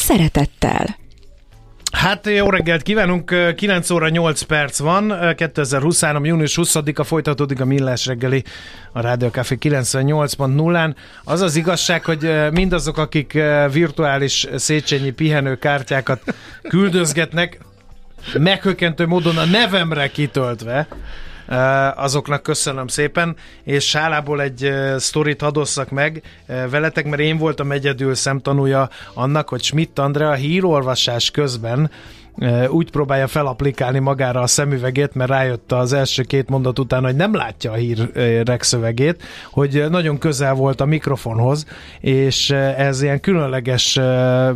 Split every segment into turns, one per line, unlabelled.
szeretettel.
Hát jó reggelt kívánunk, 9 óra 8 perc van, 2023. június 20-a folytatódik a Millás reggeli a Rádió Café 98.0-án. Az az igazság, hogy mindazok, akik virtuális Széchenyi pihenőkártyákat küldözgetnek, meghökkentő módon a nevemre kitöltve, azoknak köszönöm szépen, és hálából egy sztorit hadosszak meg. Veletek, mert én voltam egyedül szemtanúja annak, hogy Schmidt Andrea hírolvasás közben úgy próbálja felaplikálni magára a szemüvegét, mert rájött az első két mondat után, hogy nem látja a hírek szövegét, hogy nagyon közel volt a mikrofonhoz, és ez ilyen különleges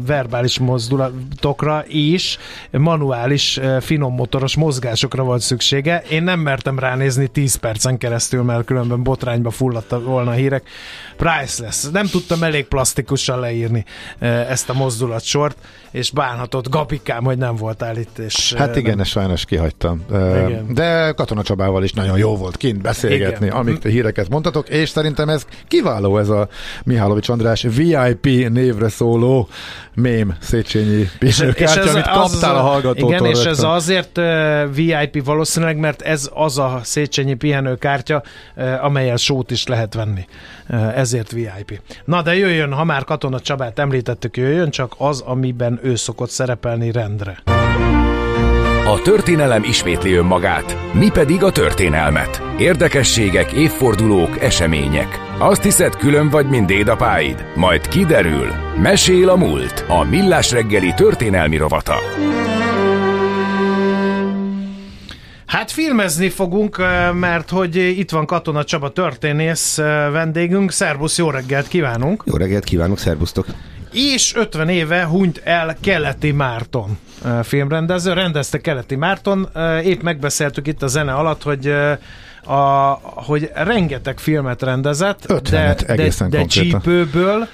verbális mozdulatokra és manuális finom motoros mozgásokra volt szüksége. Én nem mertem ránézni 10 percen keresztül, mert különben botrányba fulladta volna a hírek. Priceless. Nem tudtam elég plastikusan leírni ezt a mozdulatsort, és bánhatott Gabikám, hogy nem voltál itt. És
hát igen, ezt sajnos kihagytam. Igen. De Katona Csabával is nagyon jó volt kint beszélgetni, igen. amik te híreket mondtatok, és szerintem ez kiváló ez a Mihálovics András VIP névre szóló mém Széchenyi pihenőkártya, amit kaptál a hallgatótól.
Igen, és ez azért uh, VIP valószínűleg, mert ez az a Széchenyi pihenőkártya, amelyel sót is lehet venni. Uh, ezért VIP. Na de jöjjön, ha már Katona Csabát említettük, jöjjön csak az, amiben ő szokott szerepelni rendre.
A történelem ismétli önmagát, mi pedig a történelmet. Érdekességek, évfordulók, események. Azt hiszed, külön vagy, mint dédapáid? Majd kiderül. Mesél a múlt. A Millás reggeli történelmi rovata.
Hát filmezni fogunk, mert hogy itt van Katona Csaba történész vendégünk. Szerbusz, jó reggelt kívánunk!
Jó reggelt kívánok, szerbusztok!
és 50 éve hunyt el Keleti Márton filmrendező, rendezte Keleti Márton, épp megbeszéltük itt a zene alatt, hogy a, hogy rengeteg filmet rendezett,
50 de, de,
de csípőből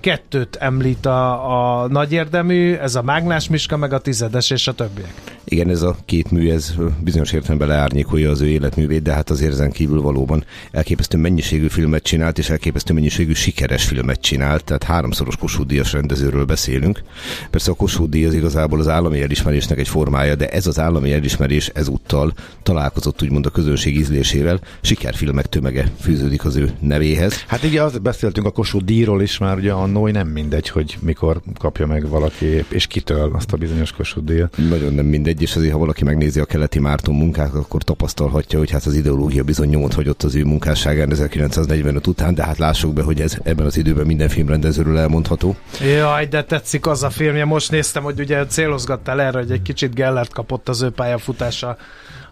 kettőt említ a, a nagy érdemű, ez a Mágnás Miska, meg a tizedes és a többiek.
Igen, ez a két mű, ez bizonyos értelemben leárnyékolja az ő életművét, de hát az ezen kívül valóban elképesztő mennyiségű filmet csinált, és elképesztő mennyiségű sikeres filmet csinált, tehát háromszoros Kossuth Díjas rendezőről beszélünk. Persze a Kossuth Díj az igazából az állami elismerésnek egy formája, de ez az állami elismerés ezúttal találkozott úgymond a közönség ízlésével, sikerfilmek tömege fűződik az ő nevéhez.
Hát igen, azt beszéltünk a Kossuth díjról is már, ugye annó nem mindegy, hogy mikor kapja meg valaki, és kitől azt a bizonyos Kossuth díjat.
Nagyon nem mindegy, és azért, ha valaki megnézi a keleti Márton munkát, akkor tapasztalhatja, hogy hát az ideológia bizony nyomot hagyott az ő munkásságán 1945 után, de hát lássuk be, hogy ez ebben az időben minden filmrendezőről elmondható.
Jaj, de tetszik az a filmje. Most néztem, hogy ugye célozgattál erre, hogy egy kicsit Gellert kapott az ő pályafutása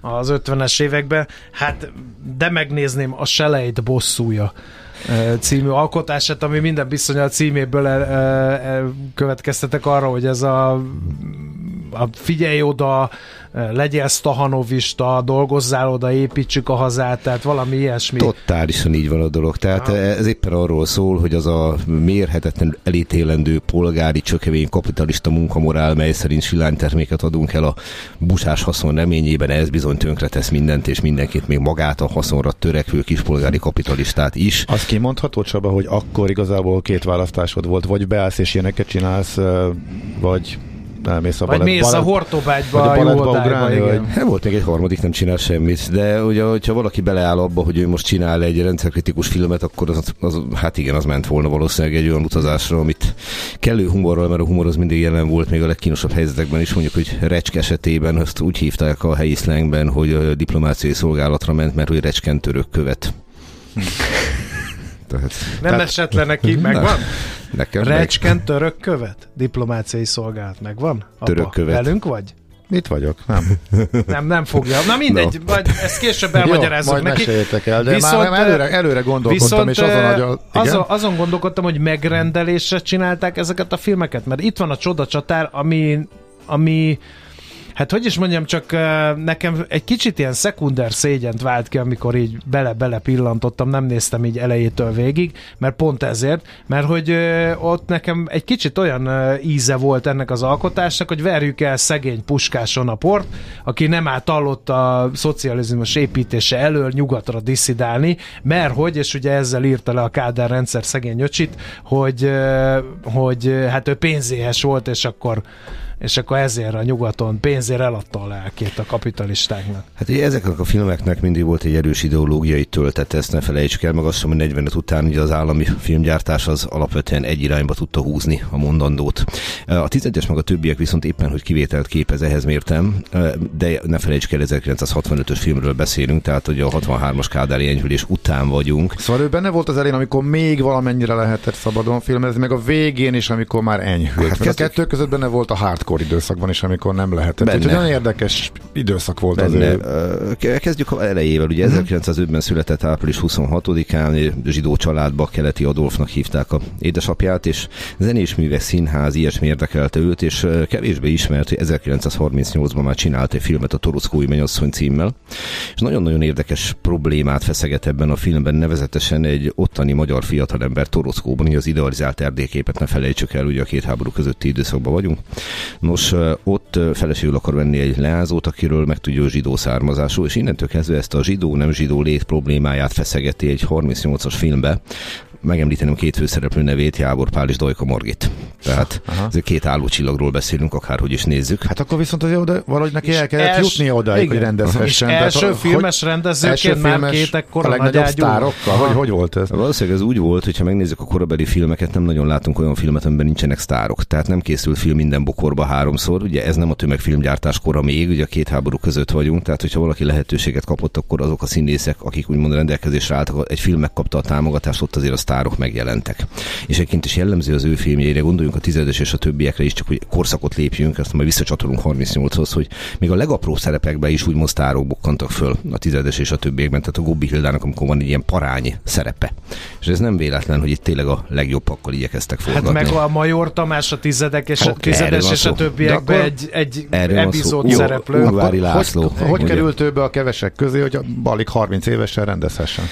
az 50-es években. Hát, de megnézném a Selejt bosszúja című alkotását, ami minden bizony a címéből el, el, el következtetek arra, hogy ez a figyelj oda, legyél stahanovista, dolgozzál oda, építsük a hazát, tehát valami ilyesmi.
Totálisan így van a dolog. Tehát ha. ez éppen arról szól, hogy az a mérhetetlen elítélendő polgári csökevény kapitalista munkamorál, mely szerint silányterméket adunk el a busás haszon reményében, ez bizony tönkretesz mindent, és mindenkit, még magát a haszonra törekvő kispolgári kapitalistát is.
Az kimondható, Csaba, hogy akkor igazából két választásod volt, vagy beállsz és ilyeneket csinálsz, vagy elmész a
Vagy balett, mész balett, a hortobágyba, a, a baletba ugrálni,
vagy... Hát volt még egy harmadik, nem csinál semmit, de ugye, hogyha valaki beleáll abba, hogy ő most csinál egy rendszerkritikus filmet, akkor az, az, hát igen, az ment volna valószínűleg egy olyan utazásra, amit kellő humorral, mert a humor az mindig jelen volt, még a legkínosabb helyzetekben is, mondjuk, hogy Recsk esetében azt úgy hívták a helyi szlengben, hogy a diplomáciai szolgálatra ment, mert hogy Recskent török követ.
Tehát, nem tehát, esett le neki, megvan? Nekem Recsken meg... török követ? Diplomáciai szolgálat megvan?
Apa, török követ.
Velünk vagy?
Itt vagyok, nem.
nem, nem fogja. Na mindegy, no. vagy ezt később elmagyarázzuk
Jó, majd
neki.
el, de viszont, már előre, előre gondolkodtam, viszont, és azon, hogy a,
azon, azon gondolkodtam, hogy megrendelésre csinálták ezeket a filmeket, mert itt van a Csoda Csatár, ami, ami hát hogy is mondjam, csak nekem egy kicsit ilyen szekunder szégyent vált ki, amikor így bele-bele pillantottam, nem néztem így elejétől végig, mert pont ezért, mert hogy ott nekem egy kicsit olyan íze volt ennek az alkotásnak, hogy verjük el szegény puskáson a port, aki nem átallott a szocializmus építése elől nyugatra diszidálni, mert hogy, és ugye ezzel írta le a Kádár rendszer szegény öcsit, hogy, hogy hát ő pénzéhes volt, és akkor és akkor ezért a nyugaton pénzért eladta a lelkét a kapitalistáknak.
Hát ugye ezeknek a filmeknek mindig volt egy erős ideológiai töltet, ezt ne felejtsük el, meg azt hogy 45 után ugye az állami filmgyártás az alapvetően egy irányba tudta húzni a mondandót. A 11-es meg a többiek viszont éppen, hogy kivételt képez, ehhez mértem, de ne felejtsük el, 1965-ös filmről beszélünk, tehát hogy a 63-as kádári enyhülés után vagyunk.
Szóval ő benne volt az elén, amikor még valamennyire lehetett szabadon filmezni, meg a végén is, amikor már enyhült. Hát a kettő között benne volt a hard hardcore időszakban is, amikor nem lehetett. Benne. Úgyhogy nagyon érdekes időszak volt Benne. az
ő. Kezdjük elejével, ugye mm-hmm. 1905-ben született április 26-án, zsidó családba keleti Adolfnak hívták a édesapját, és zenés művek, színház, ilyesmi érdekelte őt, és kevésbé ismert, hogy 1938-ban már csinált egy filmet a Torockói mennyasszony címmel, és nagyon-nagyon érdekes problémát feszeget ebben a filmben, nevezetesen egy ottani magyar fiatalember Torockóban, az idealizált erdélyképet ne felejtsük el, ugye a két háború közötti időszakban vagyunk, Nos, ott feleségül akar venni egy leázót, akiről megtudja, hogy zsidó származású, és innentől kezdve ezt a zsidó-nem zsidó lét problémáját feszegeti egy 38-as filmbe, megemlíteném két főszereplő nevét, Jábor Pál és Dajka Margit. Tehát ez két állócsillagról beszélünk, akárhogy is nézzük.
Hát akkor viszont azért oda, valahogy neki el kellett els... jutni odáig, igen. hogy rendezhessen. És
első Tehát, filmes hogy, rendezőként már filmes, két ekkora
a legnagyobb sztárokkal? Hogy, hogy volt ez?
Valószínűleg ez úgy volt, hogyha megnézzük a korabeli filmeket, nem nagyon látunk olyan filmet, amiben nincsenek sztárok. Tehát nem készült film minden bokorba háromszor. Ugye ez nem a tömegfilmgyártás kora még, ugye a két háború között vagyunk. Tehát, hogyha valaki lehetőséget kapott, akkor azok a színészek, akik úgymond rendelkezésre álltak, egy film megkapta a támogatást, ott azért a sztárok megjelentek. És egyébként is jellemző az ő filmjeire, gondoljunk a tizedes és a többiekre is, csak hogy korszakot lépjünk, azt majd visszacsatolunk 38-hoz, hogy még a legapróbb szerepekben is úgy sztárok bukkantak föl a tizedes és a többiekben, tehát a Gobbi Hildának, amikor van egy ilyen parányi szerepe. És ez nem véletlen, hogy itt tényleg a legjobbakkal igyekeztek forgatni.
Hát meg a Major Tamás a tizedek és a tizedes és a többiekben egy, egy epizód szereplő.
Ungvári László. Hogy, hogy került ő be a kevesek közé, hogy a balik 30 évesen rendezhessen?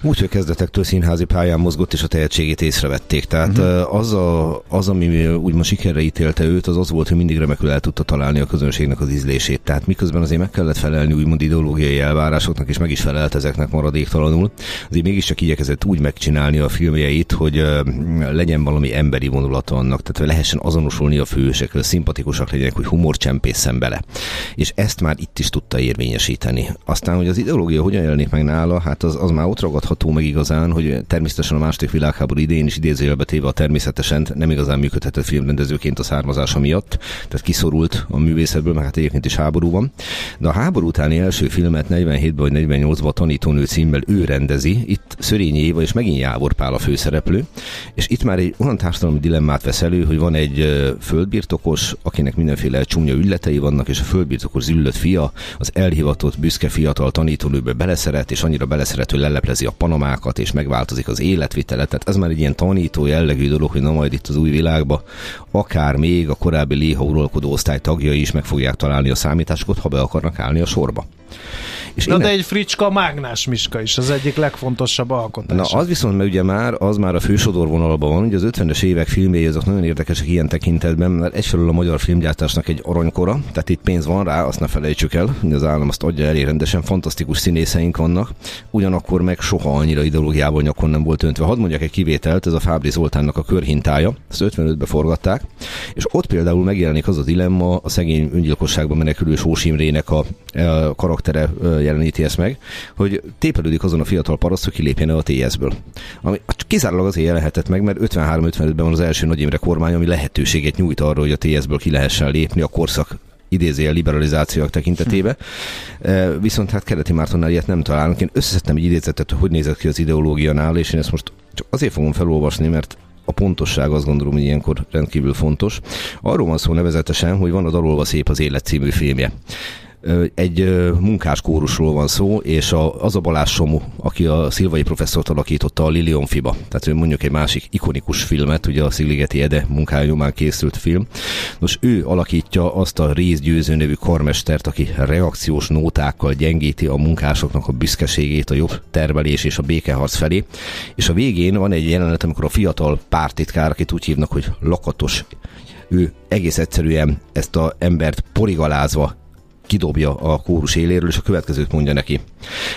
Úgy, hogy kezdetektől színházi pályán mozgott, és a tehetségét észrevették. Tehát uh-huh. az, a, az, ami úgymond sikerre ítélte őt, az az volt, hogy mindig remekül el tudta találni a közönségnek az ízlését. Tehát miközben azért meg kellett felelni úgymond ideológiai elvárásoknak, és meg is felelt ezeknek maradéktalanul, azért mégiscsak igyekezett úgy megcsinálni a filmjeit, hogy legyen valami emberi vonulata annak, tehát lehessen azonosulni a fősek, szimpatikusak legyenek, hogy humor csempészen bele. És ezt már itt is tudta érvényesíteni. Aztán, hogy az ideológia hogyan jelenik meg nála, hát az, az már ott ragadható meg igazán, hogy természetesen a második világháború idején is idézőjelbe téve a természetesen nem igazán működhetett filmrendezőként a származása miatt, tehát kiszorult a művészetből, meg hát egyébként is háború van. De a háború utáni első filmet 47-ben vagy 48-ban a tanítónő címmel ő rendezi, itt Szörényi Éva és megint Jávor Pál a főszereplő, és itt már egy olyan társadalmi dilemmát vesz elő, hogy van egy földbirtokos, akinek mindenféle csúnya ülletei vannak, és a földbirtokos züllött fia, az elhivatott, büszke fiatal tanítónőbe beleszeret, és annyira beleszeret, hogy leleplezi a panamákat, és megváltozik az életvitele. Tehát ez már egy ilyen tanító jellegű dolog, hogy na majd itt az új világba, akár még a korábbi léha uralkodó osztály tagjai is meg fogják találni a számításokat, ha be akarnak állni a sorba.
És Na innen... de egy fricska mágnás miska is az egyik legfontosabb alkotás.
Na az viszont, mert ugye már, az már a fősodorvonalban van, ugye az 50-es évek filmjei azok nagyon érdekesek ilyen tekintetben, mert egyfelől a magyar filmgyártásnak egy aranykora, tehát itt pénz van rá, azt ne felejtsük el, hogy az állam azt adja elé rendesen, fantasztikus színészeink vannak, ugyanakkor meg soha annyira ideológiával nyakon nem volt öntve. Hadd mondjak egy kivételt, ez a Fábri Zoltánnak a körhintája, ezt 55-be forgatták, és ott például megjelenik az a dilemma a szegény öngyilkosságban menekülő Sós Imrének a, a karaktere jeleníti ezt meg, hogy tépelődik azon a fiatal paraszt, hogy kilépjen el a TS-ből. Ami kizárólag azért jelenhetett meg, mert 53-55-ben van az első Nagy Imre kormány, ami lehetőséget nyújt arra, hogy a TS-ből ki lehessen lépni a korszak idézője liberalizációk tekintetében. Hm. Viszont hát Keleti Mártonnál ilyet nem találunk. Én összeszedtem egy idézetet, hogy nézett ki az ideológia nál, és én ezt most csak azért fogom felolvasni, mert a pontosság azt gondolom, hogy ilyenkor rendkívül fontos. Arról van szó nevezetesen, hogy van a Dalolva szép az élet című filmje egy munkás kórusról van szó, és a, az a Balázs Somu, aki a Szilvai professzort alakította a Lilion Fiba, tehát mondjuk egy másik ikonikus filmet, ugye a Szigligeti Ede munkája nyomán készült film. Nos, ő alakítja azt a részgyőző nevű karmestert, aki reakciós nótákkal gyengíti a munkásoknak a büszkeségét, a jobb termelés és a békeharc felé. És a végén van egy jelenet, amikor a fiatal pártitkár, akit úgy hívnak, hogy lakatos, ő egész egyszerűen ezt a embert porigalázva kidobja a kórus éléről, és a következőt mondja neki.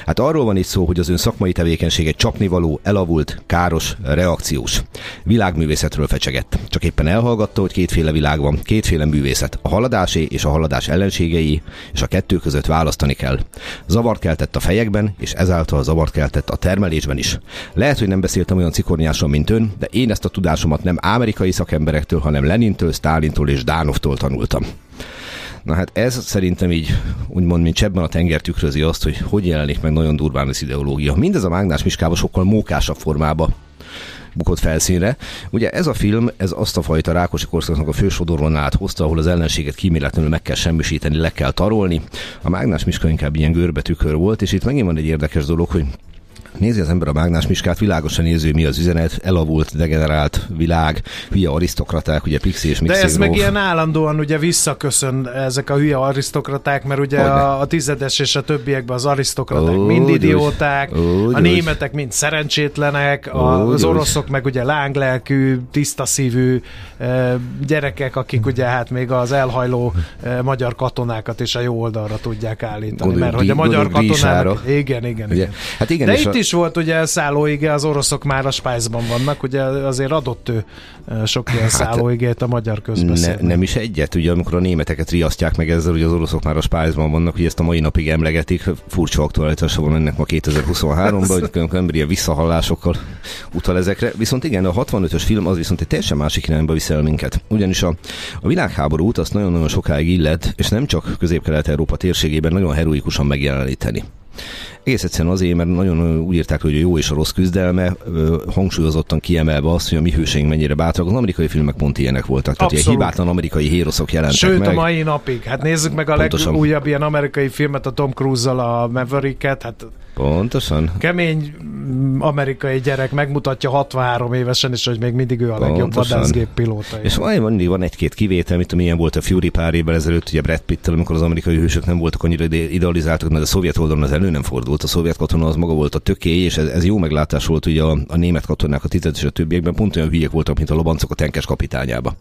Hát arról van itt szó, hogy az ön szakmai tevékenysége csapnivaló, elavult, káros, reakciós. Világművészetről fecsegett. Csak éppen elhallgatta, hogy kétféle világ van, kétféle művészet. A haladásé és a haladás ellenségei, és a kettő között választani kell. Zavart keltett a fejekben, és ezáltal zavart keltett a termelésben is. Lehet, hogy nem beszéltem olyan cikornyáson, mint ön, de én ezt a tudásomat nem amerikai szakemberektől, hanem Lenintől, Stálintól és Dánovtól tanultam. Na hát ez szerintem így, úgymond, mint csebben a tenger tükrözi azt, hogy hogy jelenik meg nagyon durván az ideológia. Mindez a Mágnás Miskába sokkal mókásabb formába bukott felszínre. Ugye ez a film, ez azt a fajta Rákosi korszaknak a fősodorvonalát hozta, ahol az ellenséget kíméletlenül meg kell semmisíteni, le kell tarolni. A Mágnás Miska inkább ilyen görbetükör volt, és itt megint van egy érdekes dolog, hogy Nézi az ember a mágnás miskát, világosan néző, mi az üzenet, elavult, degenerált világ, hülye arisztokraták, ugye Pixi és
Mixi De ez meg ilyen állandóan ugye visszaköszön ezek a hülye arisztokraták, mert ugye a, a tizedes és a többiekben az arisztokraták oh, mind idióták, oh, a németek mind szerencsétlenek, oh, az oroszok meg ugye lánglelkű, tiszta szívű gyerekek, akik ugye hát még az elhajló magyar katonákat is a jó oldalra tudják állítani. Mert hogy a magyar katonának... Igen, igen, igen. Hát igen, De itt a is volt ugye szállóige, az oroszok már a Spice-ban vannak, ugye azért adott ő sok ilyen hát, szállóigét a magyar közbeszédben.
Ne, nem is egyet, ugye amikor a németeket riasztják meg ezzel, hogy az oroszok már a Spice-ban vannak, hogy ezt a mai napig emlegetik, furcsa aktualitása van ennek ma 2023-ban, hogy emberi visszahallásokkal utal ezekre. Viszont igen, a 65-ös film az viszont egy teljesen másik irányba viszel minket. Ugyanis a, a világháborút azt nagyon-nagyon sokáig illet, és nem csak közép-kelet-európa térségében nagyon heroikusan megjeleníteni. Egész egyszerűen azért, mert nagyon úgy írták, hogy a jó és a rossz küzdelme, hangsúlyozottan kiemelve azt, hogy a mi hőseink mennyire bátrak. Az amerikai filmek pont ilyenek voltak. Tehát ilyen hibátlan amerikai héroszok jelentek
Sőt,
meg.
a mai napig. Hát nézzük meg a Pontosan. legújabb ilyen amerikai filmet, a Tom Cruise-zal, a Maverick-et. Hát
Pontosan.
Kemény mm, amerikai gyerek megmutatja 63 évesen is, hogy még mindig ő a legjobb vadászgép pilóta.
És van, van, van egy-két kivétel, mint milyen volt a Fury pár évvel ezelőtt, ugye Brad pitt amikor az amerikai hősök nem voltak annyira idealizáltak, mert a szovjet oldalon az elő nem fordult. A szovjet katona az maga volt a tökély, és ez, ez jó meglátás volt ugye a, a német katonák, a tized és a többiekben pont olyan hülyék voltak, mint a lobancok a tenkes kapitányába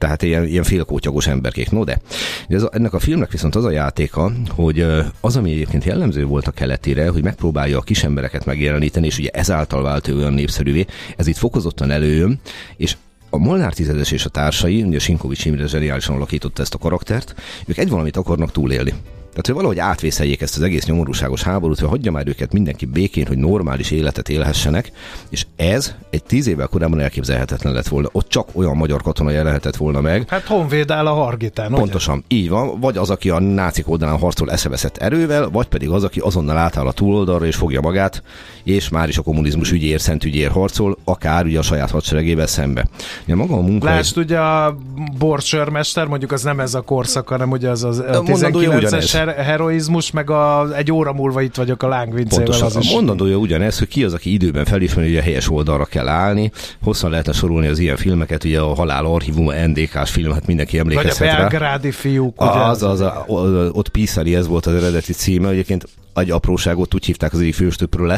tehát ilyen, ilyen félkótyagos emberkék. No de, ez a, ennek a filmnek viszont az a játéka, hogy az, ami egyébként jellemző volt a keletére, hogy megpróbálja a kis embereket megjeleníteni, és ugye ezáltal vált ő olyan népszerűvé, ez itt fokozottan előjön, és a Molnár tizedes és a társai, ugye Sinkovics Imre zseniálisan alakította ezt a karaktert, ők egy valamit akarnak túlélni. Tehát, hogy valahogy átvészeljék ezt az egész nyomorúságos háborút, hogy hagyja már őket mindenki békén, hogy normális életet élhessenek, és ez egy tíz évvel korábban elképzelhetetlen lett volna. Ott csak olyan magyar katona jelenhetett volna meg.
Hát honvéd áll a hargitán.
Pontosan, ugye? így van. Vagy az, aki a nácik oldalán harcol eszeveszett erővel, vagy pedig az, aki azonnal átáll a túloldalra és fogja magát, és már is a kommunizmus ügyéért, szent ügyéért harcol, akár ugye a saját hadseregével szembe.
Ugye maga a munka. Lásd, ugye a borcsörmester, mondjuk az nem ez a korszak, hanem ugye az az 19 her- heroizmus, meg a, egy óra múlva itt vagyok a lángvincével.
Pontosan, az is. mondandója ugyanez, hogy ki az, aki időben felismeri, hogy a helyes oldalra kell állni. Hosszan lehetne sorolni az ilyen filmeket, ugye a Halál Archívum, NDK-s film, hát mindenki emlékezhet
Vagy a belgrádi fiúk. Ugye?
Az, az, a, ott Piszari, ez volt az eredeti címe. Egyébként egy apróságot úgy hívták az egyik főstöpről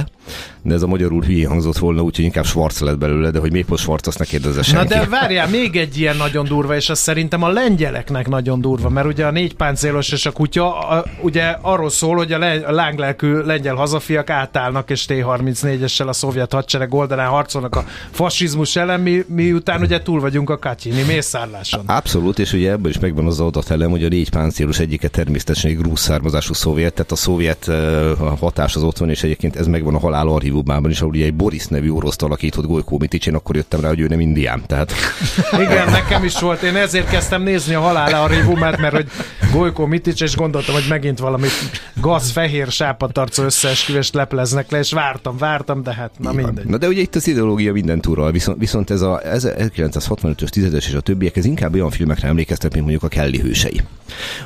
de ez a magyarul hülye hangzott volna, úgyhogy inkább Schwarz lett belőle, de hogy még most Schwarz, azt ne kérdezze senki.
Na de várjál, még egy ilyen nagyon durva, és az szerintem a lengyeleknek nagyon durva, mert ugye a négy páncélos és a kutya a, ugye arról szól, hogy a, le, a lánglelkű lengyel hazafiak átállnak, és T-34-essel a szovjet hadsereg oldalán harcolnak a fasizmus ellen, mi, miután ugye túl vagyunk a katyini mészárláson.
Abszolút, és ugye ebből is megvan az elem, hogy a négy páncélos egyike természetesen egy grúz származású szovjet, tehát a szovjet a hatás az ott van, és egyébként ez megvan a halál archívumában is, ahol ugye egy Boris nevű oroszt alakított Golykó Mitics, én akkor jöttem rá, hogy ő nem indián. Tehát...
Igen, nekem is volt. Én ezért kezdtem nézni a halál archívumát, mert hogy Golykó Mitic, és gondoltam, hogy megint valami gaz, fehér, sápatarcó összeesküvést lepleznek le, és vártam, vártam, de hát na mindegy.
Na de ugye itt az ideológia minden túról, viszont, viszont ez a 1965-ös, 10 és a többiek, ez inkább olyan filmekre emlékeztet, mint mondjuk a Kelly hősei.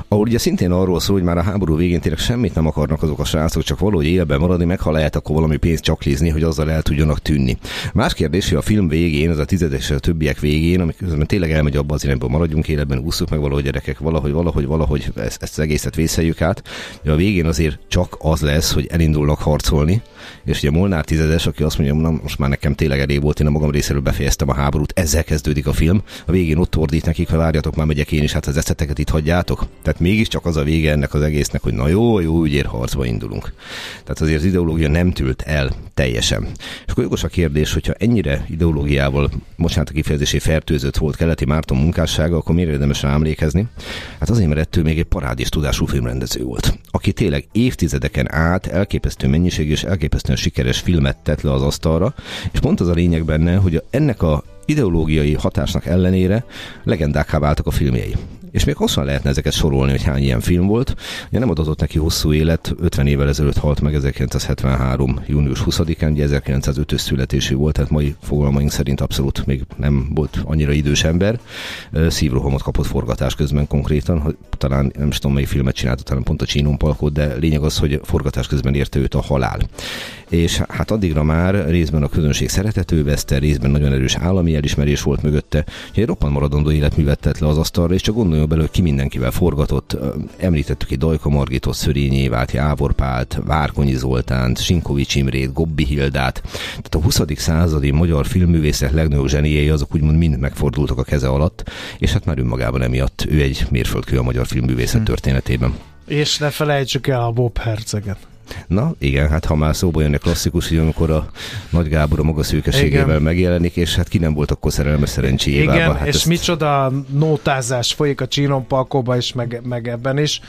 Ahol ugye szintén arról szól, hogy már a háború végén tényleg semmit nem akarnak azok a srácok, csak valahogy élben maradni, meg ha lehet, akkor valami pénzt csaklizni, hogy azzal el tudjanak tűnni. Más kérdés, hogy a film végén, az a tizedes a többiek végén, amikor tényleg elmegy abba az irányba, maradjunk életben, úszuk meg valahogy gyerekek, valahogy, valahogy, valahogy ezt, ezt az egészet vészeljük át. De a végén azért csak az lesz, hogy elindulnak harcolni, és ugye Molnár tizedes, aki azt mondja, na most már nekem tényleg elég volt, én a magam részéről befejeztem a háborút, ezzel kezdődik a film. A végén ott ordít nekik, hogy várjatok, már megyek én is, hát az eszeteket itt hagyjátok. Tehát mégiscsak az a vége ennek az egésznek, hogy na jó, jó ügyér harcba indulunk. Tehát azért az ideológia nem tűlt el teljesen. És akkor jogos a kérdés, hogyha ennyire ideológiával, mocsánat a kifejezésé fertőzött volt keleti Márton munkássága, akkor miért érdemes rá emlékezni? Hát azért, mert ettől még egy parádés tudású filmrendező volt, aki tényleg évtizedeken át elképesztő mennyiség és elképesztően sikeres filmet tett le az asztalra, és pont az a lényeg benne, hogy ennek a ideológiai hatásnak ellenére legendákká váltak a filmjei. És még hosszan lehetne ezeket sorolni, hogy hány ilyen film volt. Ugye nem adatott neki hosszú élet, 50 évvel ezelőtt halt meg 1973. június 20-án, ugye 1905-ös születésű volt, tehát mai fogalmaink szerint abszolút még nem volt annyira idős ember. Szívrohamot kapott forgatás közben konkrétan, talán nem is tudom, melyik filmet csinált, talán pont a Csinon Palkot, de lényeg az, hogy forgatás közben érte őt a halál. És hát addigra már részben a közönség szeretető veszte, részben nagyon erős állami elismerés volt mögötte, hogy egy roppant maradandó életművet tett le az asztalra, és csak gondoljon belőle, ki mindenkivel forgatott. Említettük egy Dajka Margitot, Szörényi Évát, Jávor Pált, Várkonyi Zoltánt, Sinkovics Imrét, Gobbi Hildát. Tehát a 20. századi magyar filmművészek legnagyobb zseniei azok úgymond mind megfordultak a keze alatt, és hát már önmagában emiatt ő egy mérföldkő a magyar filmművészet hm. történetében.
És ne felejtsük el a Bob Herceget.
Na igen, hát ha már szóba jön a klasszikus, hogy amikor a Nagy Gábor a maga szűkeségével igen. megjelenik, és hát ki nem volt akkor szerelmes szerencséjével.
Igen,
hát
és ezt... micsoda nótázás folyik a csínompalkóba is, meg, meg ebben is.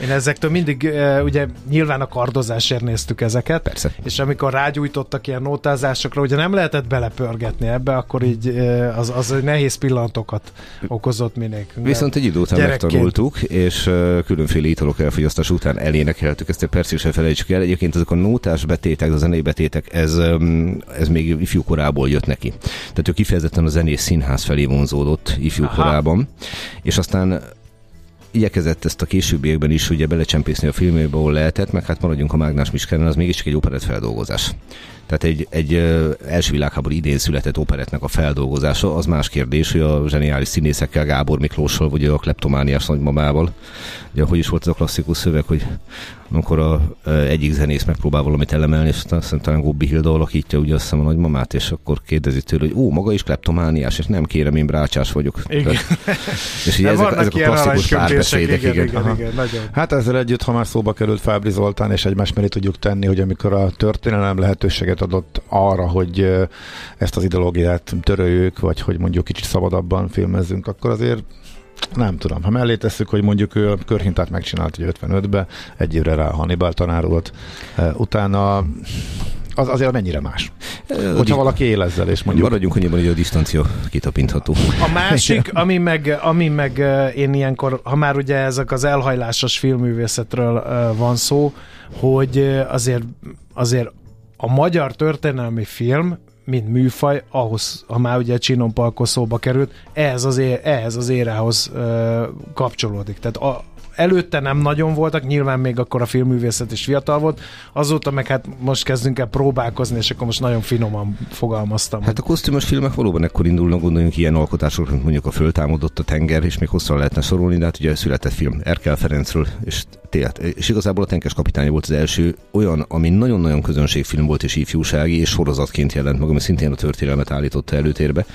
Én ezektől mindig, ugye nyilván a kardozásért néztük ezeket,
Persze.
és amikor rágyújtottak ilyen nótázásokra, ugye nem lehetett belepörgetni ebbe, akkor így az, az nehéz pillanatokat okozott minékünk.
Viszont egy idő után megtanultuk, és különféle italok elfogyasztás után elénekeltük, ezt egy percig sem felejtsük el. Egyébként azok a nótás betétek, a zenei betétek, ez, ez még ifjú korából jött neki. Tehát ő kifejezetten a zenés színház felé vonzódott ifjú Aha. korában, és aztán igyekezett ezt a későbbiekben is ugye belecsempészni a filmébe, ahol lehetett, meg hát maradjunk a Mágnás Miskeren, az mégiscsak egy operett feldolgozás. Tehát egy, egy első világháború idén született operetnek a feldolgozása, az más kérdés, hogy a zseniális színészekkel, Gábor Miklóssal, vagy a kleptomániás nagymamával, ugye hogy is volt ez a klasszikus szöveg, hogy amikor a, a egyik zenész megpróbál valamit elemelni, és aztán talán Gobbi Hilda alakítja ugye azt hiszem a nagymamát, és akkor kérdezi tőle, hogy ó, maga is kleptomániás, és nem kérem, én brácsás vagyok.
Igen.
Tehát, és ugye ezek, ezek a klasszikus párbeszédek, igen. igen,
igen, igen Hát ezzel együtt, ha már szóba került Fábri Zoltán, és egymás mellé tudjuk tenni, hogy amikor a történelem lehetőséget adott arra, hogy ezt az ideológiát töröljük, vagy hogy mondjuk kicsit szabadabban filmezzünk, akkor azért nem tudom. Ha mellé tesszük, hogy mondjuk ő a körhintát megcsinált hogy 55-be, egy évre rá Hannibal tanár volt, utána az azért mennyire más. Hogyha valaki él ezzel, és mondjuk...
Maradjunk annyiban, hogy a disztancia kitapintható.
A másik, ami meg, ami meg én ilyenkor, ha már ugye ezek az elhajlásos filmművészetről van szó, hogy azért, azért a magyar történelmi film mint műfaj, ahhoz, ha már ugye Csinon szóba került, ehhez az, é- ehhez az érához ö, kapcsolódik. Tehát a, előtte nem nagyon voltak, nyilván még akkor a filmművészet is fiatal volt, azóta meg hát most kezdünk el próbálkozni, és akkor most nagyon finoman fogalmaztam.
Hát a kosztümös filmek valóban ekkor indulnak, gondoljunk ilyen alkotásokra, mint mondjuk a Föltámadott a tenger, és még hosszan lehetne sorolni, de hát ugye született film Erkel Ferencről, és tényleg, és igazából a Tenkes kapitány volt az első olyan, ami nagyon-nagyon közönségfilm volt és ifjúsági, és sorozatként jelent meg, ami szintén a történelmet állította előtérbe.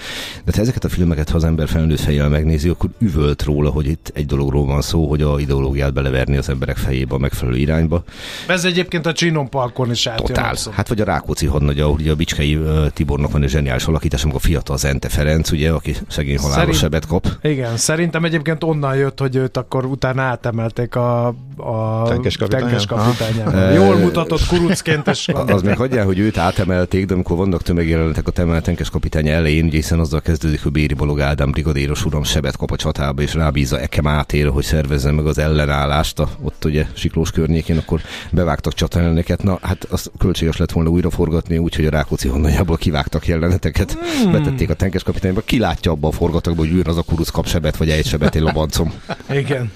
De ha ezeket a filmeket, ha az ember felnőtt fejjel megnézi, akkor üvölt róla, hogy itt egy dologról van szó, hogy a ideológiát beleverni az emberek fejébe a megfelelő irányba.
Ez egyébként a Csinon Parkon is átjön.
Totál. Hát vagy a Rákóczi hadnagy, ahol ugye a Bicskei Tibornak van egy zseniális alakítás, amikor a fiatal Zente Ferenc, ugye, aki szegény halálos Szerint, sebet kap.
Igen, szerintem egyébként onnan jött, hogy őt akkor utána átemelték a, a tenkes kapitányába. Jól mutatott kurucként. És
az még hagyjál, hogy őt átemelték, de amikor vannak tömegjelenetek a temel tenkes kapitány elején, ugye hiszen azzal kezdődik, hogy Béri Balog Ádám brigadéros uram sebet kap a csatába, és rábízza Eke Mátér, hogy szervezzen meg az ellenállást, a, ott ugye Siklós környékén, akkor bevágtak csatornelneket. Na, hát az költséges lett volna újra forgatni, úgyhogy a Rákóczi honnajából kivágtak jeleneteket, hmm. betették a tenkes kapitányba. Ki látja abba a forgatagba, hogy űr az a kuruc kap sebet, vagy egy sebet, én lobancom.
Igen.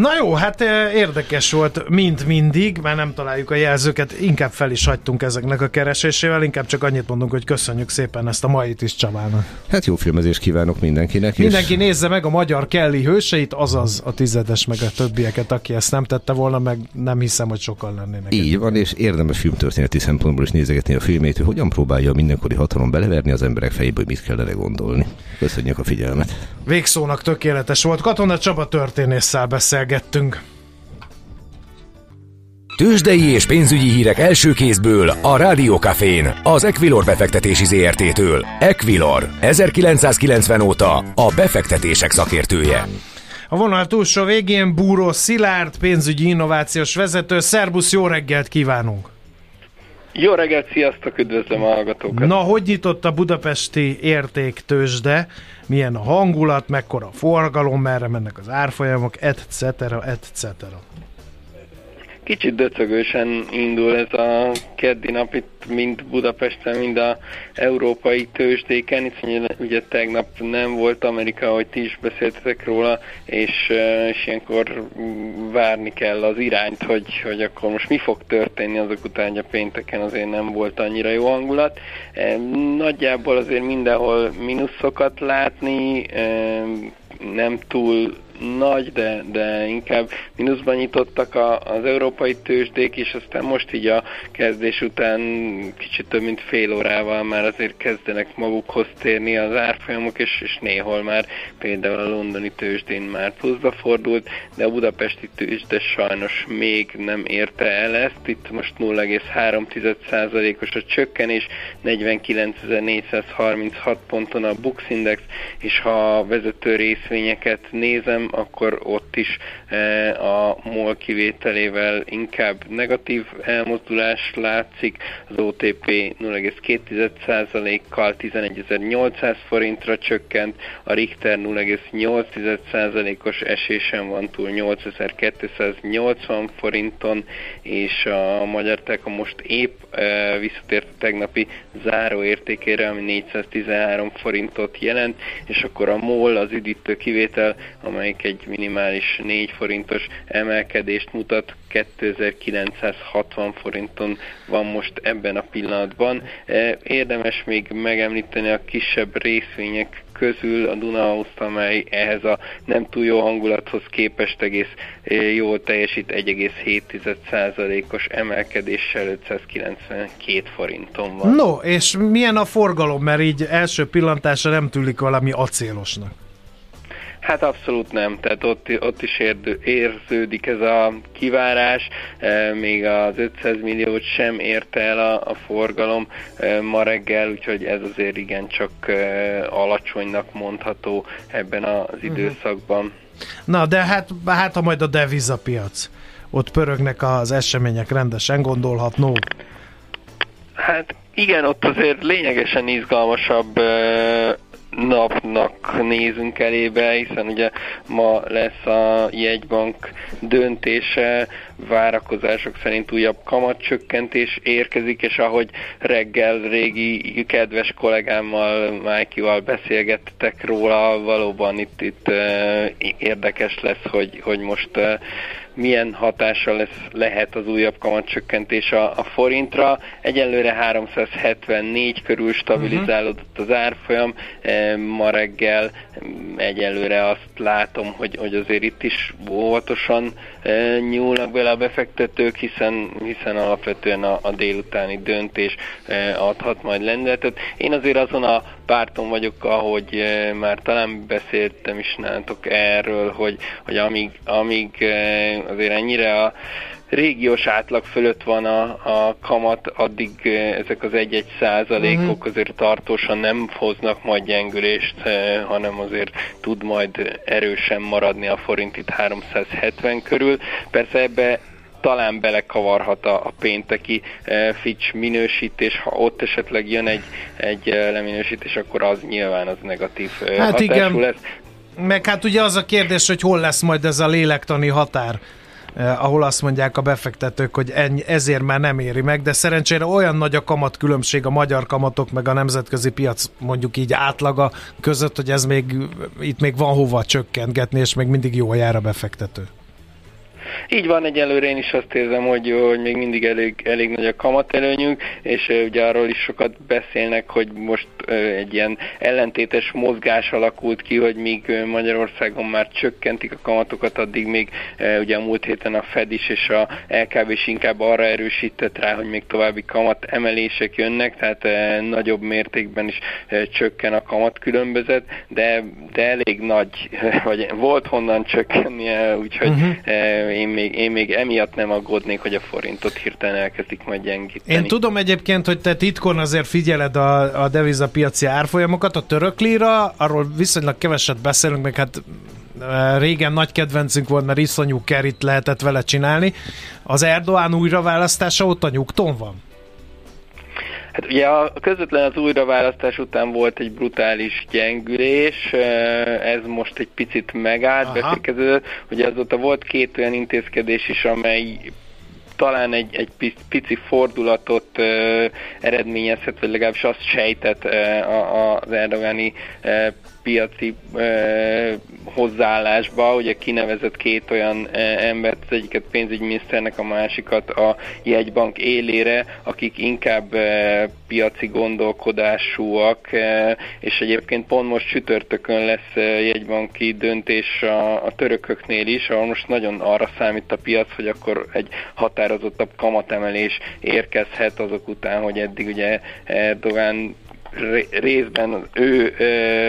Na jó, hát érdekes volt, mint mindig, mert nem találjuk a jelzőket, inkább fel is hagytunk ezeknek a keresésével, inkább csak annyit mondunk, hogy köszönjük szépen ezt a mait is Csabának.
Hát jó filmezést kívánok mindenkinek.
Mindenki és... nézze meg a magyar Kelly hőseit, azaz a tizedes meg a többieket, aki ezt nem tette volna, meg nem hiszem, hogy sokan lennének.
Így van, és érdemes filmtörténeti szempontból is nézegetni a filmét, hogy hogyan próbálja a mindenkori hatalom beleverni az emberek fejébe, hogy mit kellene gondolni. Köszönjük a figyelmet.
Végszónak tökéletes volt. Katona Csaba történésszel beszélgettünk.
Tőzsdei és pénzügyi hírek első kézből a Rádiókafén, az Equilor befektetési ZRT-től. Equilor, 1990 óta a befektetések szakértője.
A vonal túlsó végén Búró Szilárd, pénzügyi innovációs vezető. Szerbusz, jó reggelt kívánunk!
Jó reggelt, sziasztok, üdvözlöm a hallgatókat!
Na, hogy nyitott a budapesti értéktősde? Milyen a hangulat, mekkora a forgalom, merre mennek az árfolyamok, etc. etc.
Kicsit döcögősen indul ez a keddi nap itt mind Budapesten, mind a európai tőzsdéken, hiszen ugye tegnap nem volt Amerika, ahogy ti is beszéltetek róla, és, és ilyenkor várni kell az irányt, hogy, hogy akkor most mi fog történni azok után, hogy a pénteken azért nem volt annyira jó hangulat. Nagyjából azért mindenhol mínuszokat látni, nem túl nagy, de, de inkább mínuszban nyitottak a, az európai tőzsdék, és aztán most így a kezdés után kicsit több mint fél órával már azért kezdenek magukhoz térni az árfolyamok, és, és néhol már például a londoni tőzsdén már pluszba fordult, de a budapesti tőzsde sajnos még nem érte el ezt. Itt most 0,3%-os a csökkenés, 49.436 ponton a Bux Index, és ha a vezető részvényeket nézem, akkor ott is e, a MOL kivételével inkább negatív elmozdulás látszik. Az OTP 0,2%-kal 11.800 forintra csökkent, a Richter 0,8%-os esésen van túl 8280 forinton, és a Magyar Telekom most épp visszatért a tegnapi záróértékére, ami 413 forintot jelent, és akkor a MOL az üdítő kivétel, amely amelyik egy minimális 4 forintos emelkedést mutat, 2960 forinton van most ebben a pillanatban. Érdemes még megemlíteni a kisebb részvények közül a Dunauszt, amely ehhez a nem túl jó hangulathoz képest egész e, jól teljesít 1,7%-os emelkedéssel 592 forinton van.
No, és milyen a forgalom, mert így első pillantásra nem tűlik valami acélosnak.
Hát abszolút nem, tehát ott, ott is érdő, érződik ez a kivárás, e, még az 500 milliót sem érte el a, a forgalom e, ma reggel, úgyhogy ez azért igen csak e, alacsonynak mondható ebben az uh-huh. időszakban.
Na, de hát, hát ha majd a devizapiac, ott pörögnek az események rendesen, gondolhatnó.
Hát igen, ott azért lényegesen izgalmasabb napnak nézünk elébe, hiszen ugye ma lesz a jegybank döntése, várakozások szerint újabb kamatcsökkentés érkezik, és ahogy reggel régi kedves kollégámmal, Májkival beszélgettek róla, valóban itt, itt érdekes lesz, hogy, hogy most milyen hatása lesz, lehet az újabb kamatcsökkentés a, a forintra. Egyelőre 374 körül stabilizálódott az árfolyam, e, ma reggel egyelőre azt látom, hogy, hogy azért itt is óvatosan e, nyúlnak bele a befektetők, hiszen, hiszen alapvetően a, a délutáni döntés e, adhat majd lendületet. Én azért azon a párton vagyok, ahogy már talán beszéltem is nálatok erről, hogy, hogy amíg, amíg azért ennyire a régiós átlag fölött van a, a kamat, addig ezek az egy-egy százalékok uh-huh. azért tartósan nem hoznak majd gyengülést, hanem azért tud majd erősen maradni a forint itt 370 körül. Persze ebbe talán belekavarhat a, a pénteki Fitch minősítés, ha ott esetleg jön egy, egy leminősítés, akkor az nyilván az negatív hát hatású igen. lesz
meg hát ugye az a kérdés, hogy hol lesz majd ez a lélektani határ eh, ahol azt mondják a befektetők, hogy ennyi, ezért már nem éri meg, de szerencsére olyan nagy a kamat különbség a magyar kamatok meg a nemzetközi piac mondjuk így átlaga között, hogy ez még itt még van hova csökkentgetni, és még mindig jól jár a befektető.
Így van, egyelőre én is azt érzem, hogy, hogy még mindig elég, elég nagy a kamatelőnyünk, és ugye arról is sokat beszélnek, hogy most egy ilyen ellentétes mozgás alakult ki, hogy míg Magyarországon már csökkentik a kamatokat, addig még ugye a múlt héten a Fed is és a LKB is inkább arra erősített rá, hogy még további kamat emelések jönnek, tehát nagyobb mértékben is csökken a kamat különbözet, de, de elég nagy, vagy volt honnan csökkennie, úgyhogy uh-huh. én, még, én még emiatt nem aggódnék, hogy a forintot hirtelen elkezdik majd gyengíteni.
Én tudom egyébként, hogy te titkon azért figyeled a, a devizapiaci árfolyamokat, a török lira, arról viszonylag keveset beszélünk, meg hát e, régen nagy kedvencünk volt, mert iszonyú kerit lehetett vele csinálni. Az Erdoğan újraválasztása ott a nyugton van?
Hát ugye a közvetlen az újraválasztás után volt egy brutális gyengülés, e, ez most egy picit megállt, befékeződött. Ugye azóta volt két olyan intézkedés is, amely talán egy, egy pici fordulatot uh, eredményezhet, vagy legalábbis azt sejtett uh, az Erdogani uh, piaci uh, hozzáállásba, ugye kinevezett két olyan uh, embert, az egyiket pénzügyminiszternek, a másikat a jegybank élére, akik inkább uh, piaci gondolkodásúak, uh, és egyébként pont most csütörtökön lesz uh, jegybanki döntés a, a törököknél is, ahol most nagyon arra számít a piac, hogy akkor egy határozottabb kamatemelés érkezhet azok után, hogy eddig ugye Erdogan részben az ő ö,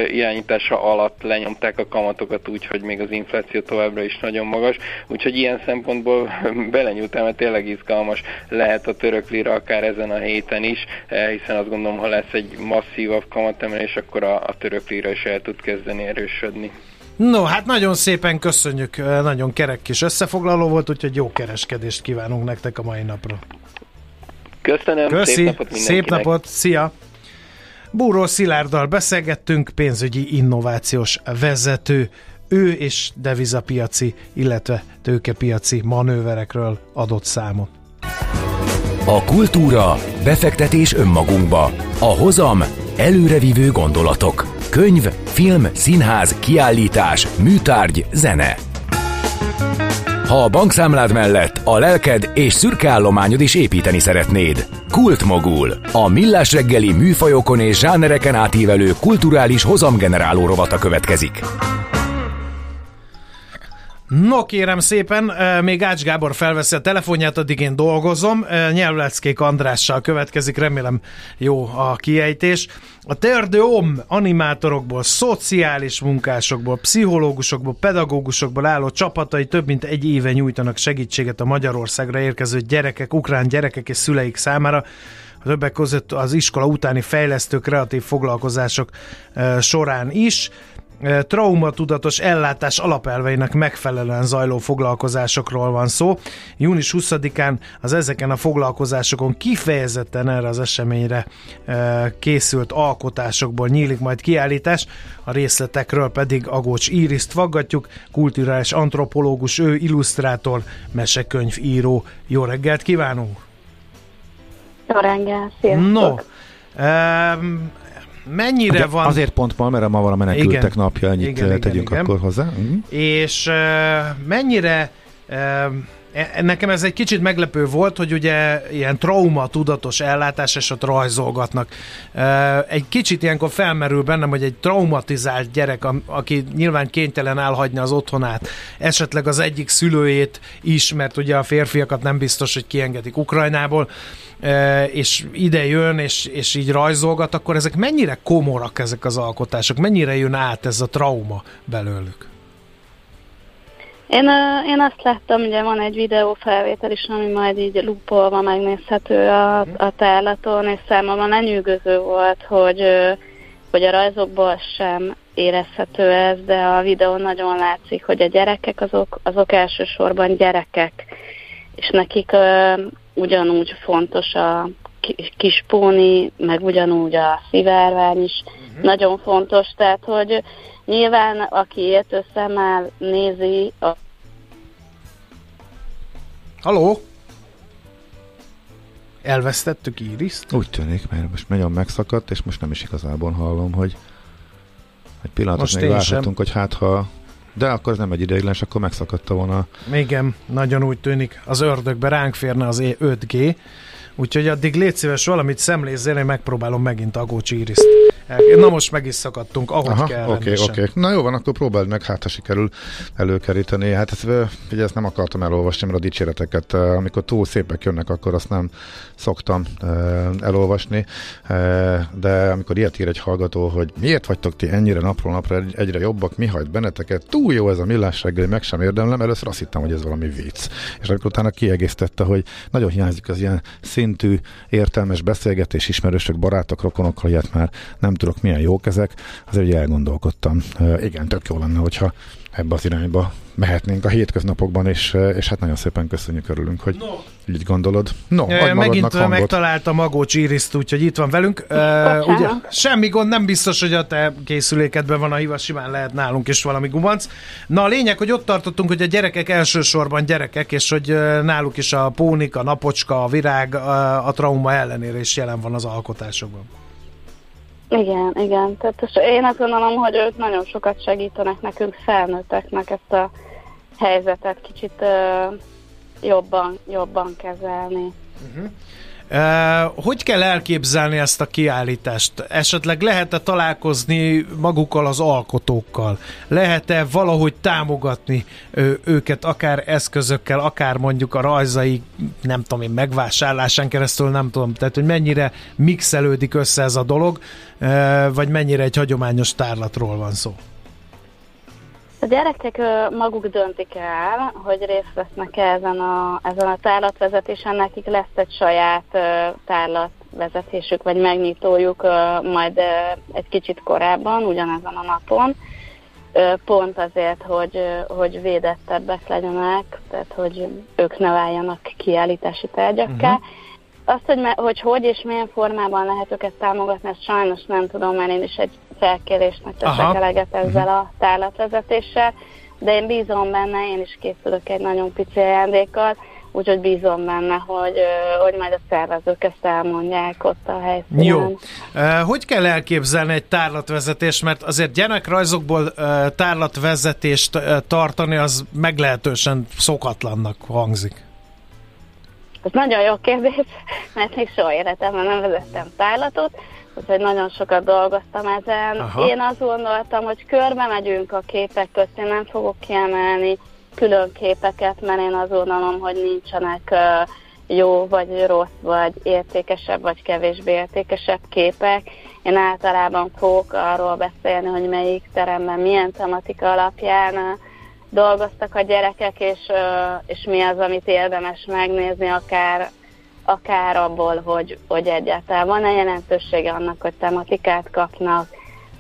irányítása alatt lenyomták a kamatokat úgy, hogy még az infláció továbbra is nagyon magas, úgyhogy ilyen szempontból belenyúltál, mert tényleg izgalmas lehet a török lira akár ezen a héten is, hiszen azt gondolom, ha lesz egy masszívabb kamatemelés, akkor a, a török lira is el tud kezdeni erősödni.
No, hát nagyon szépen köszönjük, nagyon kerek kis összefoglaló volt, úgyhogy jó kereskedést kívánunk nektek a mai napra.
Köszönöm,
Köszi, szép napot Szép napot, szia! Búró Szilárddal beszélgettünk, pénzügyi innovációs vezető, ő és devizapiaci, illetve tőkepiaci manőverekről adott számot.
A kultúra, befektetés önmagunkba, a hozam, előrevívő gondolatok, könyv, film, színház, kiállítás, műtárgy, zene. Ha a bankszámlád mellett a lelked és szürke állományod is építeni szeretnéd. Kultmogul. A millás reggeli műfajokon és zsánereken átívelő kulturális hozamgeneráló rovata következik.
No kérem szépen, még Ács Gábor felveszi a telefonját, addig én dolgozom. Nyelvleckék Andrással következik, remélem jó a kiejtés. A Terde Om animátorokból, szociális munkásokból, pszichológusokból, pedagógusokból álló csapatai több mint egy éve nyújtanak segítséget a Magyarországra érkező gyerekek, ukrán gyerekek és szüleik számára többek között az iskola utáni fejlesztő kreatív foglalkozások során is traumatudatos ellátás alapelveinek megfelelően zajló foglalkozásokról van szó. Június 20-án az ezeken a foglalkozásokon kifejezetten erre az eseményre készült alkotásokból nyílik majd kiállítás, a részletekről pedig Agócs Iriszt vaggatjuk, kulturális antropológus, ő illusztrátor, mesekönyvíró. Jó reggelt kívánunk!
Jó reggelt, sziasztok!
No, um, mennyire
De
van...
Azért pont ma, mert ma van a menekültek igen, napja, ennyit igen, tegyünk igen, akkor igen. hozzá. Uh-huh.
És uh, mennyire uh, Nekem ez egy kicsit meglepő volt, hogy ugye ilyen trauma tudatos ellátás és ott rajzolgatnak. Egy kicsit ilyenkor felmerül bennem, hogy egy traumatizált gyerek, aki nyilván kénytelen elhagyni az otthonát, esetleg az egyik szülőjét is, mert ugye a férfiakat nem biztos, hogy kiengedik Ukrajnából, és ide jön, és, és így rajzolgat, akkor ezek mennyire komorak ezek az alkotások? Mennyire jön át ez a trauma belőlük?
Én, én azt láttam, ugye van egy videófelvétel is, ami majd így lupolva megnézhető a, a tárlaton, és számomra lenyűgöző volt, hogy, hogy a rajzokból sem érezhető ez, de a videón nagyon látszik, hogy a gyerekek azok, azok elsősorban gyerekek, és nekik ugyanúgy fontos a kispóni, meg ugyanúgy a szivárvány is uh-huh. nagyon fontos, tehát hogy nyilván aki értő szemmel nézi a
Haló? Elvesztettük iris
Úgy tűnik, mert most nagyon megszakadt, és most nem is igazából hallom, hogy egy pillanatot most még várhatunk, hogy hát ha de akkor ez nem egy ideiglenes, akkor megszakadta volna.
Igen, nagyon úgy tűnik. Az ördögbe ránk férne az 5G, úgyhogy addig légy szíves valamit szemlézzél, én megpróbálom megint Agócsi Iriszt. Na most meg is szakadtunk, ahogy Aha, kell.
Oké, okay, oké. Okay. Na jó van, akkor próbáld meg, hát ha sikerül előkeríteni. Hát ezt, ugye ezt nem akartam elolvasni, mert a dicséreteket, amikor túl szépek jönnek, akkor azt nem szoktam elolvasni. De amikor ilyet ír egy hallgató, hogy miért vagytok ti ennyire napról napra egyre jobbak, mi hajt benneteket, túl jó ez a millás reggeli, meg sem érdemlem, először azt hittem, hogy ez valami vicc. És akkor utána kiegészítette, hogy nagyon hiányzik az ilyen szintű, értelmes beszélgetés, ismerősök, barátok, rokonokkal, ilyet már nem tudok, milyen jók ezek, azért ugye elgondolkodtam. Igen, tök jó lenne, hogyha ebbe az irányba mehetnénk a hétköznapokban, és, és hát nagyon szépen köszönjük, örülünk, hogy no. így gondolod. No,
e, Megint hangot. megtalálta Magó Iriszt, úgyhogy itt van velünk. Uh, ugye, semmi gond, nem biztos, hogy a te készülékedben van a hiva, simán lehet nálunk is valami gubanc. Na a lényeg, hogy ott tartottunk, hogy a gyerekek elsősorban gyerekek, és hogy náluk is a pónik, a napocska, a virág, a, a trauma ellenére is jelen van az alkotásokban.
Igen, igen. Tehát én azt gondolom, hogy ők nagyon sokat segítenek nekünk felnőtteknek ezt a helyzetet kicsit uh, jobban, jobban kezelni. Uh-huh.
Hogy kell elképzelni ezt a kiállítást? Esetleg lehet-e találkozni magukkal az alkotókkal? Lehet-e valahogy támogatni őket akár eszközökkel, akár mondjuk a rajzai, nem tudom én, megvásárlásán keresztül, nem tudom, tehát hogy mennyire mixelődik össze ez a dolog, vagy mennyire egy hagyományos tárlatról van szó?
A gyerekek maguk döntik el, hogy részt vesznek -e ezen a, ezen a tárlatvezetésen, nekik lesz egy saját tárlatvezetésük, vagy megnyitójuk majd egy kicsit korábban, ugyanezen a napon, pont azért, hogy, hogy védettebbek legyenek, tehát hogy ők ne váljanak kiállítási tárgyakká. Uh-huh. Azt, hogy, hogy hogy és milyen formában lehet őket támogatni, ezt sajnos nem tudom, mert én is egy felkérésnek teszek eleget ezzel a tárlatvezetéssel, de én bízom benne, én is készülök egy nagyon pici ajándékkal, úgyhogy bízom benne, hogy, hogy majd a szervezők ezt elmondják ott a helyszínen.
Jó. Hogy kell elképzelni egy tárlatvezetést, mert azért gyerekrajzokból tárlatvezetést tartani, az meglehetősen szokatlannak hangzik.
Ez nagyon jó kérdés, mert még soha életemben nem vezettem tárlatot, úgyhogy nagyon sokat dolgoztam ezen. Aha. Én azt gondoltam, hogy körbe megyünk a képek közt, én nem fogok kiemelni külön képeket, mert én azt gondolom, hogy nincsenek jó vagy rossz, vagy értékesebb, vagy kevésbé értékesebb képek. Én általában fogok arról beszélni, hogy melyik teremben milyen tematika alapján dolgoztak a gyerekek, és, és mi az, amit érdemes megnézni, akár akár abból, hogy, hogy egyáltalán van-e jelentősége annak, hogy tematikát kapnak,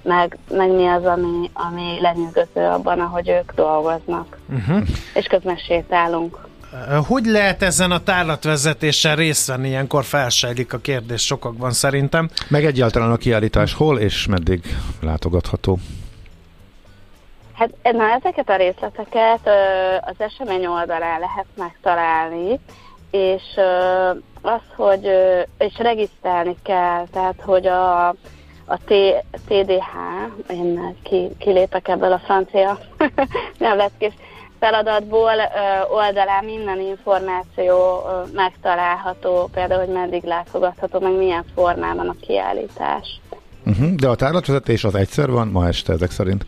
meg, meg mi az, ami, ami lenyűgöző abban, ahogy ők dolgoznak. Uh-huh. És közben sétálunk.
Hogy lehet ezen a tárlatvezetéssel részt venni? Ilyenkor felsejlik a kérdés sokakban szerintem.
Meg egyáltalán a kiállítás hol és meddig látogatható?
Hát na, ezeket a részleteket az esemény oldalán lehet megtalálni, és az, hogy és regisztrálni kell, tehát hogy a, a T, TDH, én ki, kilépek ebből a francia kis feladatból oldalán minden információ megtalálható, például, hogy meddig látogatható, meg milyen formában a kiállítás.
Uh-huh, de a tárlatvezetés az egyszer van ma este ezek szerint?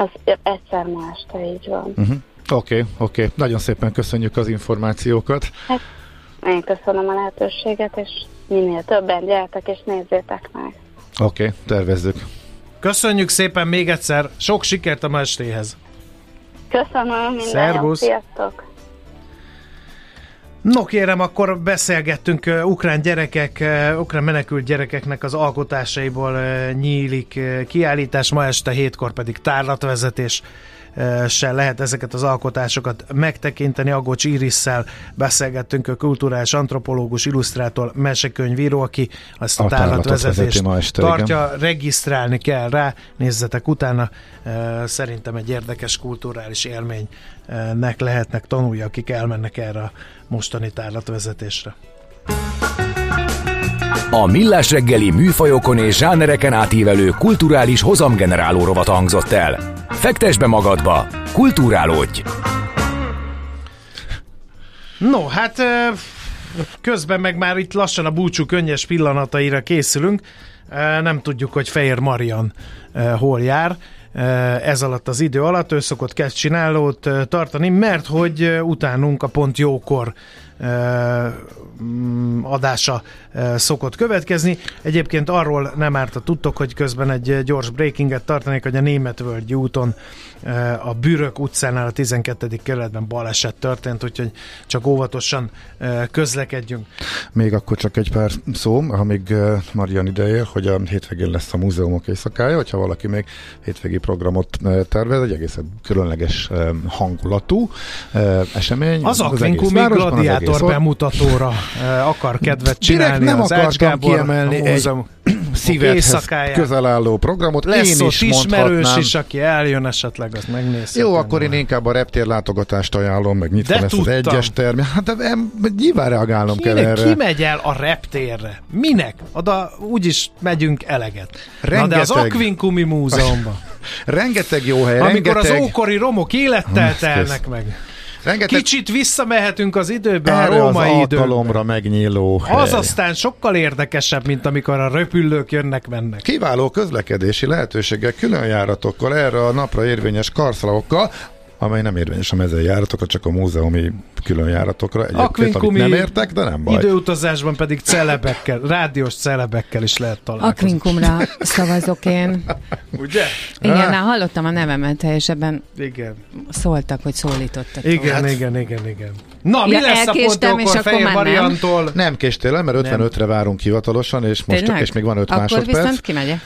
Az egyszer ma este, így van.
Uh-huh. Oké, okay, oké. Okay. Nagyon szépen köszönjük az információkat.
Hát, én köszönöm a lehetőséget, és minél többen gyertek és nézzétek meg.
Oké, okay, tervezzük.
Köszönjük szépen még egyszer, sok sikert a ma estéhez.
Köszönöm, minden Szervusz. Jó, sziasztok!
No kérem, akkor beszélgettünk uh, ukrán gyerekek, uh, ukrán menekült gyerekeknek az alkotásaiból uh, nyílik kiállítás, ma este hétkor pedig tárlatvezetés se lehet ezeket az alkotásokat megtekinteni. Agocs Irisszel beszélgettünk, a kulturális antropológus, illusztrátor, mesekönyvíró, aki azt a, a tárlatvezetést tartja, igen. regisztrálni kell rá, nézzetek utána. Szerintem egy érdekes kulturális élménynek lehetnek tanulja, akik elmennek erre a mostani tárlatvezetésre.
A Millás reggeli műfajokon és zsánereken átívelő kulturális hozamgeneráló rovat hangzott el. Fektes be magadba, kulturálódj!
No, hát közben meg már itt lassan a búcsú könnyes pillanataira készülünk. Nem tudjuk, hogy Fejér Marian hol jár ez alatt az idő alatt. Ő szokott kezd csinálót tartani, mert hogy utánunk a pont jókor adása szokott következni. Egyébként arról nem árt a tudtok, hogy közben egy gyors breakinget tartanék, hogy a Németvölgyi úton a Bürök utcánál a 12. kerületben baleset történt, úgyhogy csak óvatosan közlekedjünk.
Még akkor csak egy pár szó, amíg Marian ideje, hogy a hétvégén lesz a múzeumok éjszakája, hogyha valaki még hétvégi programot tervez, egy egészen különleges hangulatú esemény.
Az, az Aquincumi gladiátor bemutatóra akar kedvet csinálni
Direkt nem
az
akartam kiemelni egy szívedhez közel álló programot.
Lesz
én is
ismerős is, aki eljön esetleg, azt megnézheti.
Jó, akkor én inkább a reptér látogatást ajánlom, meg nyitva
De
lesz
tudtam.
az egyes term. Hát de em, nyilván reagálnom kell
Kinek,
erre.
ki megy el a reptérre? Minek? Oda úgyis megyünk eleget.
Rengeteg.
Na de az Aquincumi múzeumban.
Rengeteg jó hely,
Amikor
rengeteg...
az ókori romok élettel telnek meg.
Rengeteg
Kicsit visszamehetünk az időbe, a
erre
római
az
időbe.
megnyíló hely.
Az aztán sokkal érdekesebb, mint amikor a röpüllők jönnek-mennek.
Kiváló közlekedési lehetőséggel, külön járatokkal, erre a napra érvényes karszalagokkal, amely nem érvényes a mezei járatokra, csak a múzeumi külön járatokra. Egyébként, amit nem értek, de nem baj.
Időutazásban pedig celebekkel, rádiós celebekkel is lehet találkozni.
Akvinkumra szavazok én.
Ugye?
Igen,
Ah.
na, hallottam a nevemet, teljesebben
Igen.
szóltak, hogy szólítottak.
Igen,
Hát-
igen, igen, igen. Na, mi
Ja,
lesz a
elkéstem,
pont
és
akkor
akkor
Fehér
már nem.
Mariantól?
Nem késtél el, mert 55-re várunk hivatalosan, és most csak,
Tényleg?
és még van 5
Akkor
másodperc.
viszont kimegyek.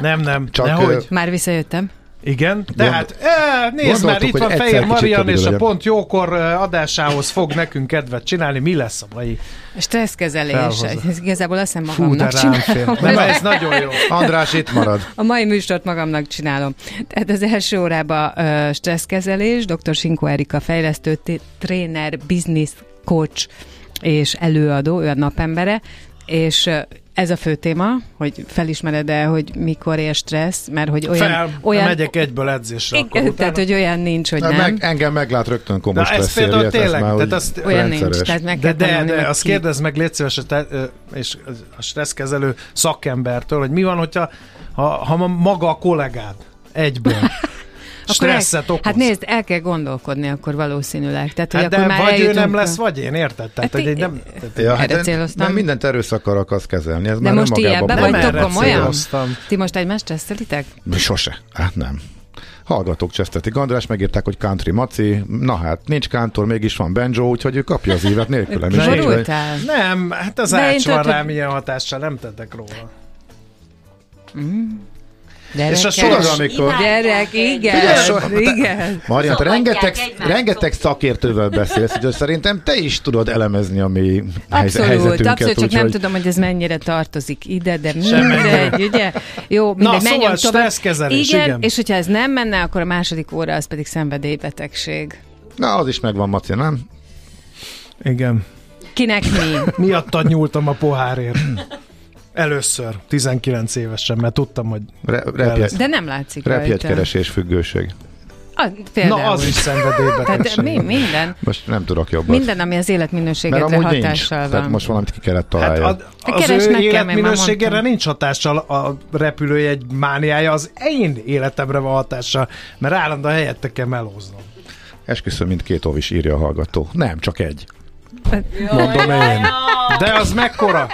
Nem, nem.
Csak,
Nehogy.
ö,
Már visszajöttem.
Igen, tehát e, nézd már, itt van Fehér Marian, és a. Pont Jókor ö, adásához fog nekünk kedvet csinálni. Mi lesz a mai?
Stresszkezelés. Ez igazából azt hiszem
Fú,
magamnak
fér.
csinálom.
Nem, ez nagyon jó.
András itt marad.
A mai műsort magamnak csinálom. Tehát az első órában uh, stresszkezelés, dr. Sinkó Erika fejlesztő, tréner, business coach és előadó, ő a napembere, és ez a fő téma, hogy felismered-e, hogy mikor ér stressz, mert hogy olyan...
Fel,
olyan
megyek egyből edzésre. akkor
igen,
utána.
tehát, hogy olyan nincs, hogy nem.
meg, engem meglát rögtön komos
Na, ez
lesz
például
ez
tényleg,
már
tehát azt-
olyan nincs,
rendszeres.
tehát meg
De,
kell
de,
tanulni,
de
hogy
azt
ki-
kérdezd meg, légy szíves, és a stresszkezelő szakembertől, hogy mi van, hogyha ha, ha ma- maga a kollégád egyből
El-
stresszet okoz.
Hát nézd, el kell gondolkodni akkor valószínűleg. Tehát, hogy
Hát
akkor
de
már
vagy ő nem lesz, vagy én, érted? Tehát,
Hát
hogy nem,
Ja, hát
Erre céloztam.
de mindent erőszakkal akarsz kezelni. Ez
De
már
most
nem
vagytok komolyan? Ti most egymást stresszelitek?
Sose. Hát nem. Hallgatók csesztetik. András megírták, hogy country maci. Na hát, nincs kántor, mégis van banjo, úgyhogy ő kapja az évet nélkülem is.
Nem, hát az
De
ács van rám ilyen hatással, nem tettek róla.
Gyerekek,
És a soros-
amikor...
Gyerek, igen,
Figyelj, so-
igen.
Marian, te
Szobatják
rengeteg,
egymástól.
rengeteg szakértővel beszélsz, úgyhogy szerintem te is tudod elemezni a mi
Abszolút,
helyzetünket.
abszolút, csak nem
úgyhogy-
tudom, hogy ez mennyire tartozik ide, de mindegy, ugye? Jó, mindegy,
Na, szóval
menjünk tovább.
stresszkezelés,
igen,
igen.
és hogyha ez nem menne, akkor a második óra az pedig szenvedélybetegség.
Na, az is megvan, Maci, nem?
Igen.
Kinek mi?
Miattad nyúltam a pohárért. Először, 19 évesen, mert tudtam, hogy...
Re-
De nem látszik rajta.
repjegykeresés függőség.
Például.
Na, az is szenvedélybetegség.
Tehát mi, minden,
Most nem tudok jobbat.
minden, ami az
Mert
életminőségedre
amúgy nincs.
hatással van.
Tehát most valamit ki kellett
Hát
találni.
a,
Hát
az
keresd
ő életminőségére nincs hatással a repülőjegy mániája, az én életemre van hatással, mert állandóan helyette kell melóznom.
Esküszöm, mint két óvis írja a hallgató. Nem, csak egy.
Mondom én. De az mekkora?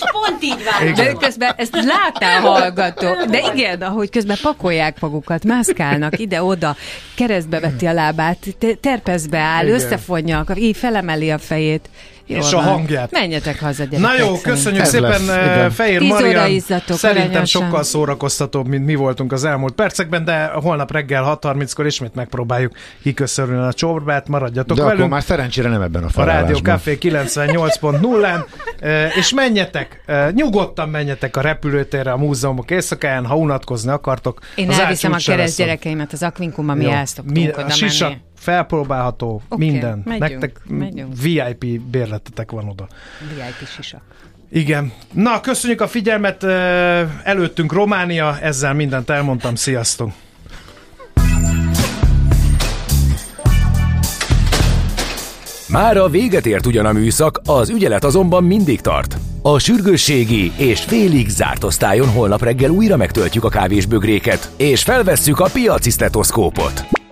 Kis pont így van.
De közben ezt láttál hallgató. De igen, ahogy közben pakolják magukat, mászkálnak ide-oda, keresztbe veti a lábát, terpezbe áll, igen. összefonja, így felemeli a fejét.
Jól és van. a hangját.
Menjetek haza, gyerekek.
Na jó, köszönjük Ez szépen lesz, Fehér Marian. Izzatok, Szerintem arányosan. sokkal szórakoztatóbb, mint mi voltunk az elmúlt percekben, de holnap reggel 6.30-kor ismét megpróbáljuk kiköszörülni a csorbát, maradjatok
de
velünk.
akkor már szerencsére nem ebben a
A Rádió Café 98.0-án, és menjetek, nyugodtan menjetek a repülőtérre, a múzeumok éjszakáján, ha unatkozni akartok.
Én elviszem a kereszt gyerekeimet az Akvinkumba, mi elszoktunk oda menni
felpróbálható, okay, minden. Megyünk, Nektek megyünk. VIP bérletetek van oda.
VIP sisak.
Igen. Na, köszönjük a figyelmet. Előttünk Románia, ezzel mindent elmondtam. Sziasztok!
Már a véget ért ugyan a műszak, az ügyelet azonban mindig tart. A sürgősségi és félig zárt osztályon holnap reggel újra megtöltjük a kávésbögréket, és felvesszük a piaci stetoszkópot.